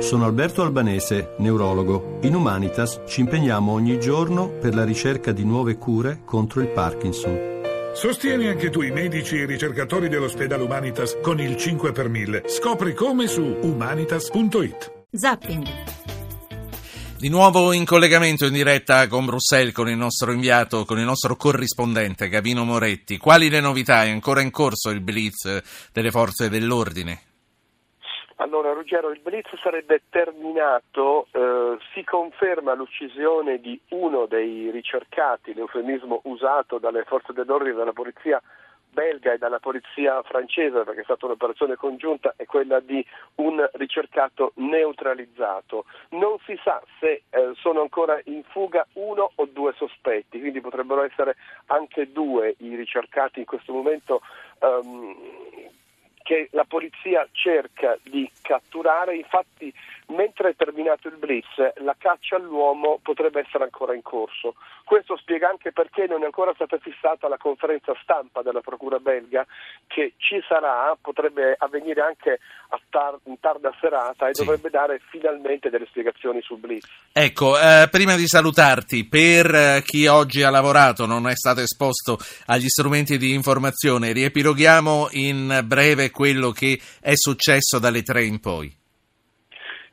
Sono Alberto Albanese, neurologo. In Humanitas ci impegniamo ogni giorno per la ricerca di nuove cure contro il Parkinson. Sostieni anche tu i medici e i ricercatori dell'ospedale Humanitas con il 5 per 1000. Scopri come su humanitas.it. Zapping. Di nuovo in collegamento in diretta con Bruxelles con il nostro inviato, con il nostro corrispondente Gavino Moretti. Quali le novità? È ancora in corso il blitz delle forze dell'ordine? Allora Ruggero, il blitz sarebbe terminato, eh, si conferma l'uccisione di uno dei ricercati, l'eufemismo usato dalle forze dell'ordine dalla polizia belga e dalla polizia francese, perché è stata un'operazione congiunta, è quella di un ricercato neutralizzato. Non si sa se eh, sono ancora in fuga uno o due sospetti, quindi potrebbero essere anche due i ricercati in questo momento. Um, che la polizia cerca di catturare, infatti mentre è terminato il blitz la caccia all'uomo potrebbe essere ancora in corso. Questo spiega anche perché non è ancora stata fissata la conferenza stampa della Procura belga che ci sarà, potrebbe avvenire anche tar- in tarda serata e sì. dovrebbe dare finalmente delle spiegazioni sul blitz. Ecco, eh, prima di salutarti, per eh, chi oggi ha lavorato, non è stato esposto agli strumenti di informazione, riepiloghiamo in breve quello che è successo dalle tre in poi.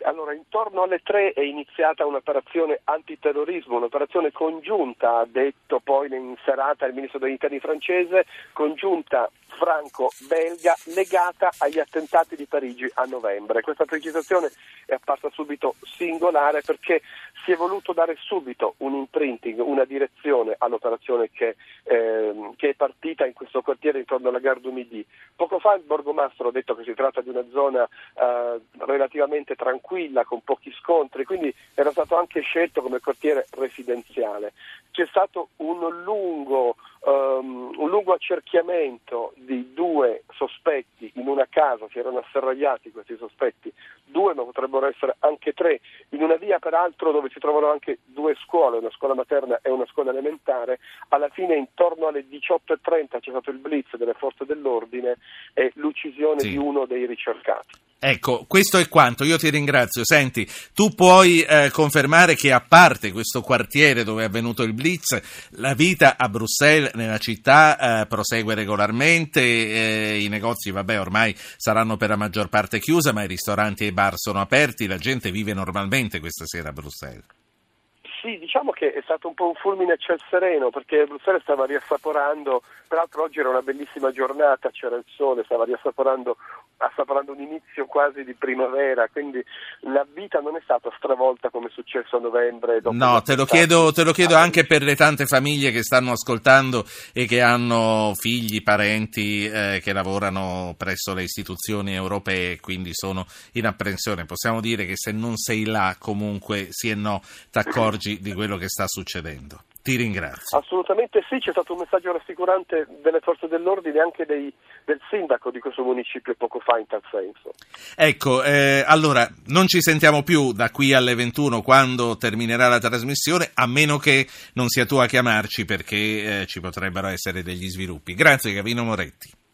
Allora, intorno alle tre è iniziata un'operazione antiterrorismo, un'operazione congiunta, ha detto poi in serata il ministro degli interni francese, congiunta franco-belga legata agli attentati di Parigi a novembre. Questa precisazione è apparsa subito singolare perché si è voluto dare subito un imprinting, una direzione all'operazione che, eh, che è partita in questo quartiere intorno alla Gare du Midi. Poco fa il borgomastro ha detto che si tratta di una zona eh, relativamente tranquilla, con pochi scontri, quindi era stato anche scelto come quartiere residenziale. C'è stato un lungo um, un lungo accerchiamento di due sospetti in una casa, si erano asserragliati questi sospetti, due ma potrebbero essere anche tre, in una via peraltro dove si trovano anche due scuole, una scuola materna e una scuola elementare, alla fine intorno alle 18.30 c'è stato il blitz delle forze dell'ordine e l'uccisione sì. di uno dei ricercati. Ecco, questo è quanto, io ti ringrazio. Senti, tu puoi eh, confermare che a parte questo quartiere dove è avvenuto il blitz, la vita a Bruxelles, nella città, eh, prosegue regolarmente, eh, i negozi, vabbè, ormai saranno per la maggior parte chiusi, ma i ristoranti e i bar sono aperti, la gente vive normalmente questa sera a Bruxelles. Sì, diciamo che è stato un po' un fulmine a ciel sereno perché Bruxelles stava riassaporando, peraltro oggi era una bellissima giornata, c'era il sole, stava riassaporando assaporando un inizio quasi di primavera, quindi la vita non è stata stravolta come è successo a novembre. no, te lo, chiedo, te lo chiedo anche per le tante famiglie che stanno ascoltando e che hanno figli, parenti eh, che lavorano presso le istituzioni europee e quindi sono in apprensione. Possiamo dire che se non sei là comunque sì e no ti accorgi di quello che sta succedendo. Ti ringrazio. Assolutamente sì, c'è stato un messaggio rassicurante delle forze dell'ordine e anche dei, del sindaco di questo municipio poco fa in tal senso. Ecco, eh, allora non ci sentiamo più da qui alle 21 quando terminerà la trasmissione, a meno che non sia tu a chiamarci perché eh, ci potrebbero essere degli sviluppi. Grazie Gavino Moretti.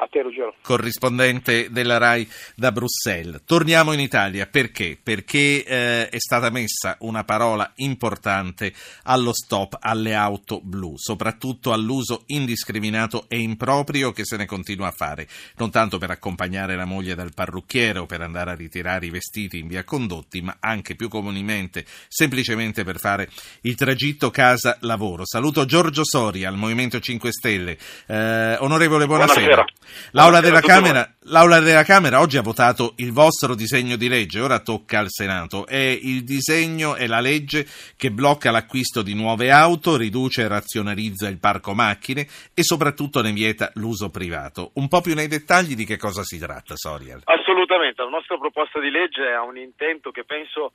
A te Ruggero. Corrispondente della RAI da Bruxelles. Torniamo in Italia perché? Perché eh, è stata messa una parola importante allo stop alle auto blu, soprattutto all'uso indiscriminato e improprio che se ne continua a fare, non tanto per accompagnare la moglie dal parrucchiere o per andare a ritirare i vestiti in via Condotti, ma anche più comunemente semplicemente per fare il tragitto casa-lavoro. Saluto Giorgio Soria al Movimento 5 Stelle. Eh, onorevole, buonasera. buonasera. L'Aula della, Camera, L'Aula della Camera oggi ha votato il vostro disegno di legge, ora tocca al Senato. È il disegno e la legge che blocca l'acquisto di nuove auto, riduce e razionalizza il parco macchine e soprattutto ne vieta l'uso privato. Un po' più nei dettagli di che cosa si tratta, Sorial. Assolutamente, la nostra proposta di legge ha un intento che penso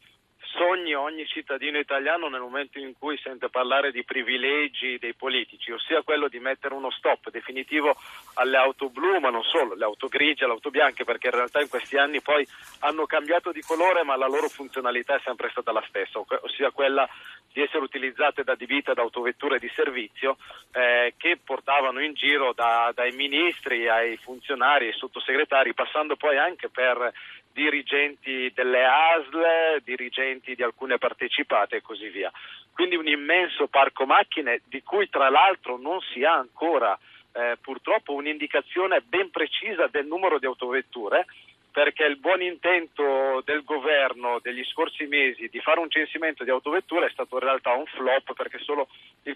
sogni ogni cittadino italiano nel momento in cui sente parlare di privilegi dei politici, ossia quello di mettere uno stop definitivo alle auto blu, ma non solo, le auto grigie, le auto bianche, perché in realtà in questi anni poi hanno cambiato di colore, ma la loro funzionalità è sempre stata la stessa, ossia quella di essere utilizzate da divita, da autovetture di servizio eh, che portavano in giro da, dai ministri ai funzionari, ai sottosegretari, passando poi anche per dirigenti delle ASL, dirigenti di alcune partecipate e così via. Quindi un immenso parco macchine di cui tra l'altro non si ha ancora eh, purtroppo un'indicazione ben precisa del numero di autovetture perché il buon intento del governo degli scorsi mesi di fare un censimento di autovetture è stato in realtà un flop perché solo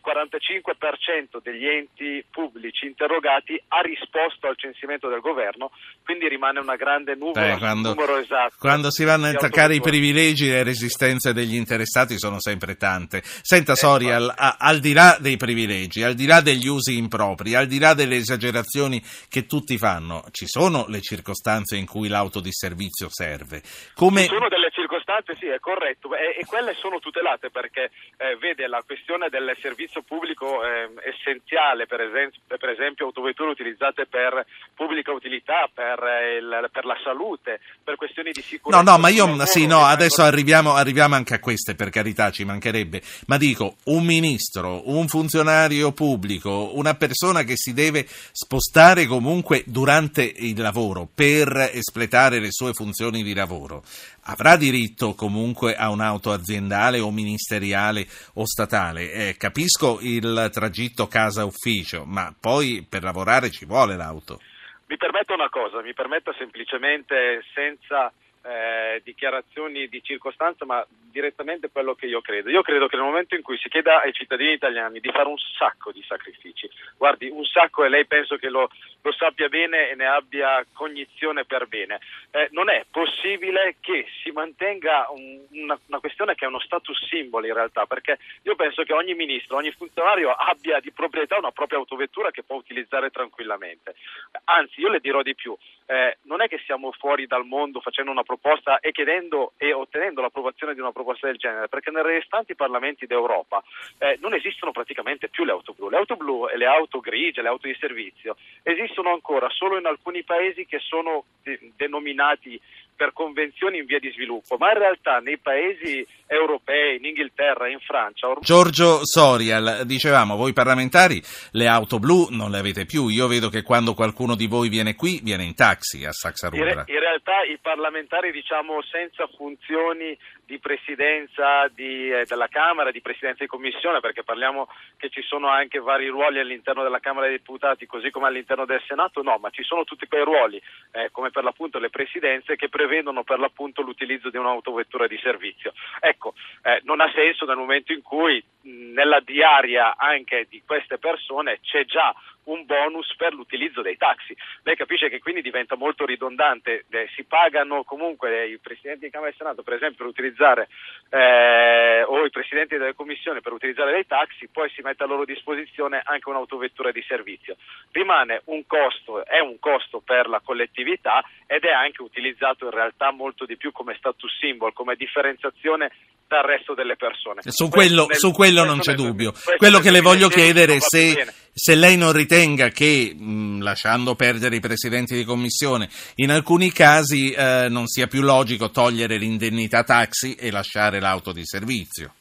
45% degli enti pubblici interrogati ha risposto al censimento del governo, quindi rimane una grande nuvola Beh, quando, numero esatto. Quando si vanno a intaccare i privilegi le resistenze degli interessati sono sempre tante. Senta eh, Soria, al, al di là dei privilegi, al di là degli usi impropri, al di là delle esagerazioni che tutti fanno, ci sono le circostanze in cui l'auto di servizio serve. Come... Ci sono delle circostanze, sì, è corretto, e, e quelle sono tutelate perché eh, vede la questione del servizio pubblico eh, essenziale, per esempio, per esempio, autovetture utilizzate per pubblica utilità, per, eh, il, per, la salute, per questioni di sicurezza. No, no, ma io sì, no, adesso arriviamo, arriviamo anche a queste, per carità, ci mancherebbe. Ma dico, un ministro, un funzionario pubblico, una persona che si deve spostare comunque durante il lavoro per espletare le sue funzioni di lavoro, avrà diritto comunque a un'auto aziendale o ministeriale o statale. Eh, capisco il tragitto casa-ufficio, ma poi per lavorare ci vuole l'auto. Mi permetta una cosa, mi permetta semplicemente senza eh, dichiarazioni di circostanza, ma direttamente quello che io credo. Io credo che nel momento in cui si chieda ai cittadini italiani di fare un sacco di sacrifici, guardi, un sacco e lei penso che lo, lo sappia bene e ne abbia cognizione per bene, eh, non è possibile che si mantenga un, una, una, questione che è uno status simbolo in realtà, perché io penso che ogni ministro, ogni funzionario abbia di proprietà una propria autovettura che può utilizzare tranquillamente. Anzi, io le dirò di più, eh, non è che siamo fuori dal mondo facendo una proposta e chiedendo e ottenendo l'approvazione di una proposta del genere, perché nei restanti parlamenti d'Europa eh, non esistono praticamente più le auto blu. Le auto blu e le auto grigie, le auto di servizio, esistono ancora solo in alcuni paesi che sono de- denominati per convenzioni in via di sviluppo, ma in realtà nei paesi europei, in Inghilterra, in Francia. Ormai... Giorgio Sorial, dicevamo, voi parlamentari le auto blu non le avete più. Io vedo che quando qualcuno di voi viene qui, viene in taxi a Saxarubra. In, in realtà i parlamentari, diciamo, senza funzioni di presidenza di, eh, della Camera, di presidenza di commissione, perché parliamo che ci sono anche vari ruoli all'interno della Camera dei Deputati, così come all'interno del Senato, no, ma ci sono tutti quei ruoli, eh, come per l'appunto le presidenze, che prevedono per l'appunto l'utilizzo di un'autovettura di servizio. Ecco, eh, non ha senso nel momento in cui mh, nella diaria anche di queste persone c'è già un bonus per l'utilizzo dei taxi. Lei capisce che quindi diventa molto ridondante, eh, si pagano comunque i presidenti di Camera e Senato per esempio per utilizzare eh, o i presidenti delle commissioni per utilizzare dei taxi, poi si mette a loro disposizione anche un'autovettura di servizio. Rimane un costo, è un costo per la collettività ed è anche utilizzato in realtà molto di più come status symbol, come differenziazione dal resto delle persone. Su quello, nel, su quello non c'è dubbio. Quello che le voglio chiedere è se, se, lei non ritenga che, mh, lasciando perdere i presidenti di commissione, in alcuni casi eh, non sia più logico togliere l'indennità taxi e lasciare l'auto di servizio.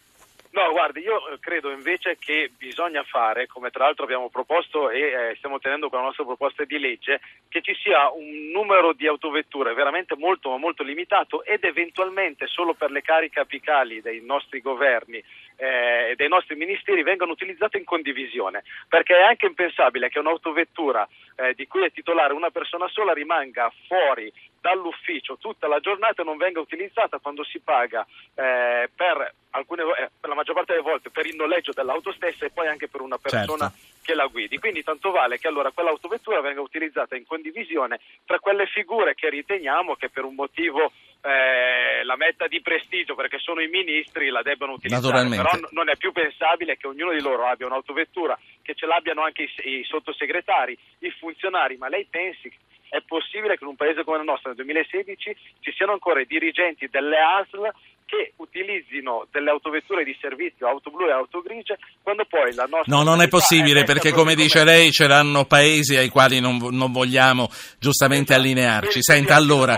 No, guardi, io eh, credo invece che bisogna fare, come tra l'altro abbiamo proposto e eh, stiamo tenendo con la nostra proposta di legge, che ci sia un numero di autovetture veramente molto molto limitato ed eventualmente solo per le cariche apicali dei nostri governi eh, dei nostri ministeri vengano utilizzate in condivisione, perché è anche impensabile che un'autovettura eh, di cui è titolare una persona sola rimanga fuori dall'ufficio tutta la giornata e non venga utilizzata quando si paga eh, per, alcune, eh, per la maggior parte delle volte per il noleggio dell'auto stessa e poi anche per una persona certo. che la guidi. Quindi tanto vale che allora quell'autovettura venga utilizzata in condivisione tra quelle figure che riteniamo che per un motivo eh, la metta di prestigio perché sono i ministri la debbano utilizzare, però n- non è più pensabile che ognuno di loro abbia un'autovettura, che ce l'abbiano anche i, i sottosegretari, i funzionari, ma lei pensi è possibile che in un paese come il nostro nel 2016 ci siano ancora i dirigenti delle ASL che utilizzino delle autovetture di servizio, auto blu e auto grigie, quando poi la nostra... No, non è possibile perché come dice lei ce l'hanno paesi ai quali non, non vogliamo giustamente esatto. allinearci. Senta, allora,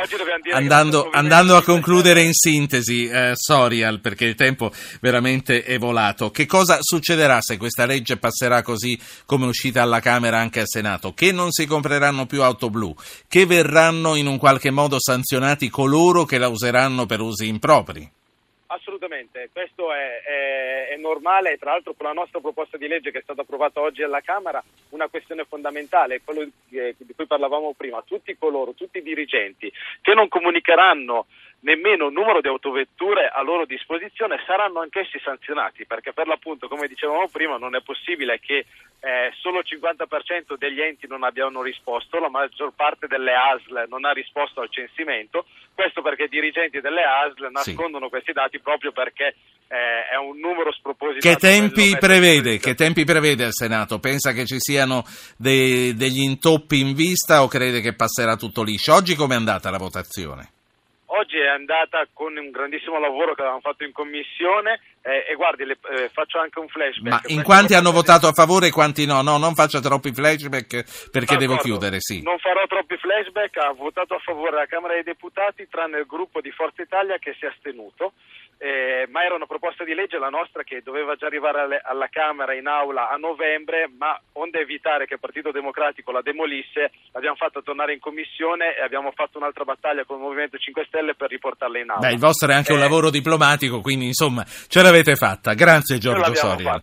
andando, andando, a concludere in sintesi, eh, Sorial, perché il tempo veramente è volato, che cosa succederà se questa legge passerà così come è uscita alla Camera anche al Senato? Che non si compreranno più auto blu, che verranno in un qualche modo sanzionati coloro che la useranno per usi impropri? Assolutamente, questo è, è, è, normale tra l'altro con la nostra proposta di legge che è stata approvata oggi alla Camera una questione fondamentale, quello di cui parlavamo prima, tutti coloro, tutti i dirigenti che non comunicheranno nemmeno numero di autovetture a loro disposizione saranno anch'essi sanzionati perché per l'appunto come dicevamo prima non è possibile che eh, solo il 50% degli enti non abbiano risposto, la maggior parte delle ASL non ha risposto al censimento, questo perché i dirigenti delle ASL nascondono sì. questi dati proprio perché eh, è un numero spropositato. Che tempi, prevede, che tempi prevede il Senato? Pensa che ci siano dei, degli intoppi in vista o crede che passerà tutto liscio? Oggi come è andata la votazione? Oggi è andata con un grandissimo lavoro che avevamo fatto in commissione eh, e guardi, le, eh, faccio anche un flashback. Ma in quanti hanno votato a favore e quanti no? No, non faccia troppi flashback perché devo chiudere, sì. Non farò troppi flashback, ha votato a favore la Camera dei Deputati tranne il gruppo di Forza Italia che si è astenuto eh, ma era una proposta di legge la nostra che doveva già arrivare alle, alla Camera in aula a novembre, ma onde evitare che il Partito Democratico la demolisse, l'abbiamo fatta tornare in commissione e abbiamo fatto un'altra battaglia con il Movimento 5 Stelle per riportarla in aula. Beh, il vostro è anche eh, un lavoro diplomatico, quindi insomma ce l'avete fatta. Grazie Giorgio Soria.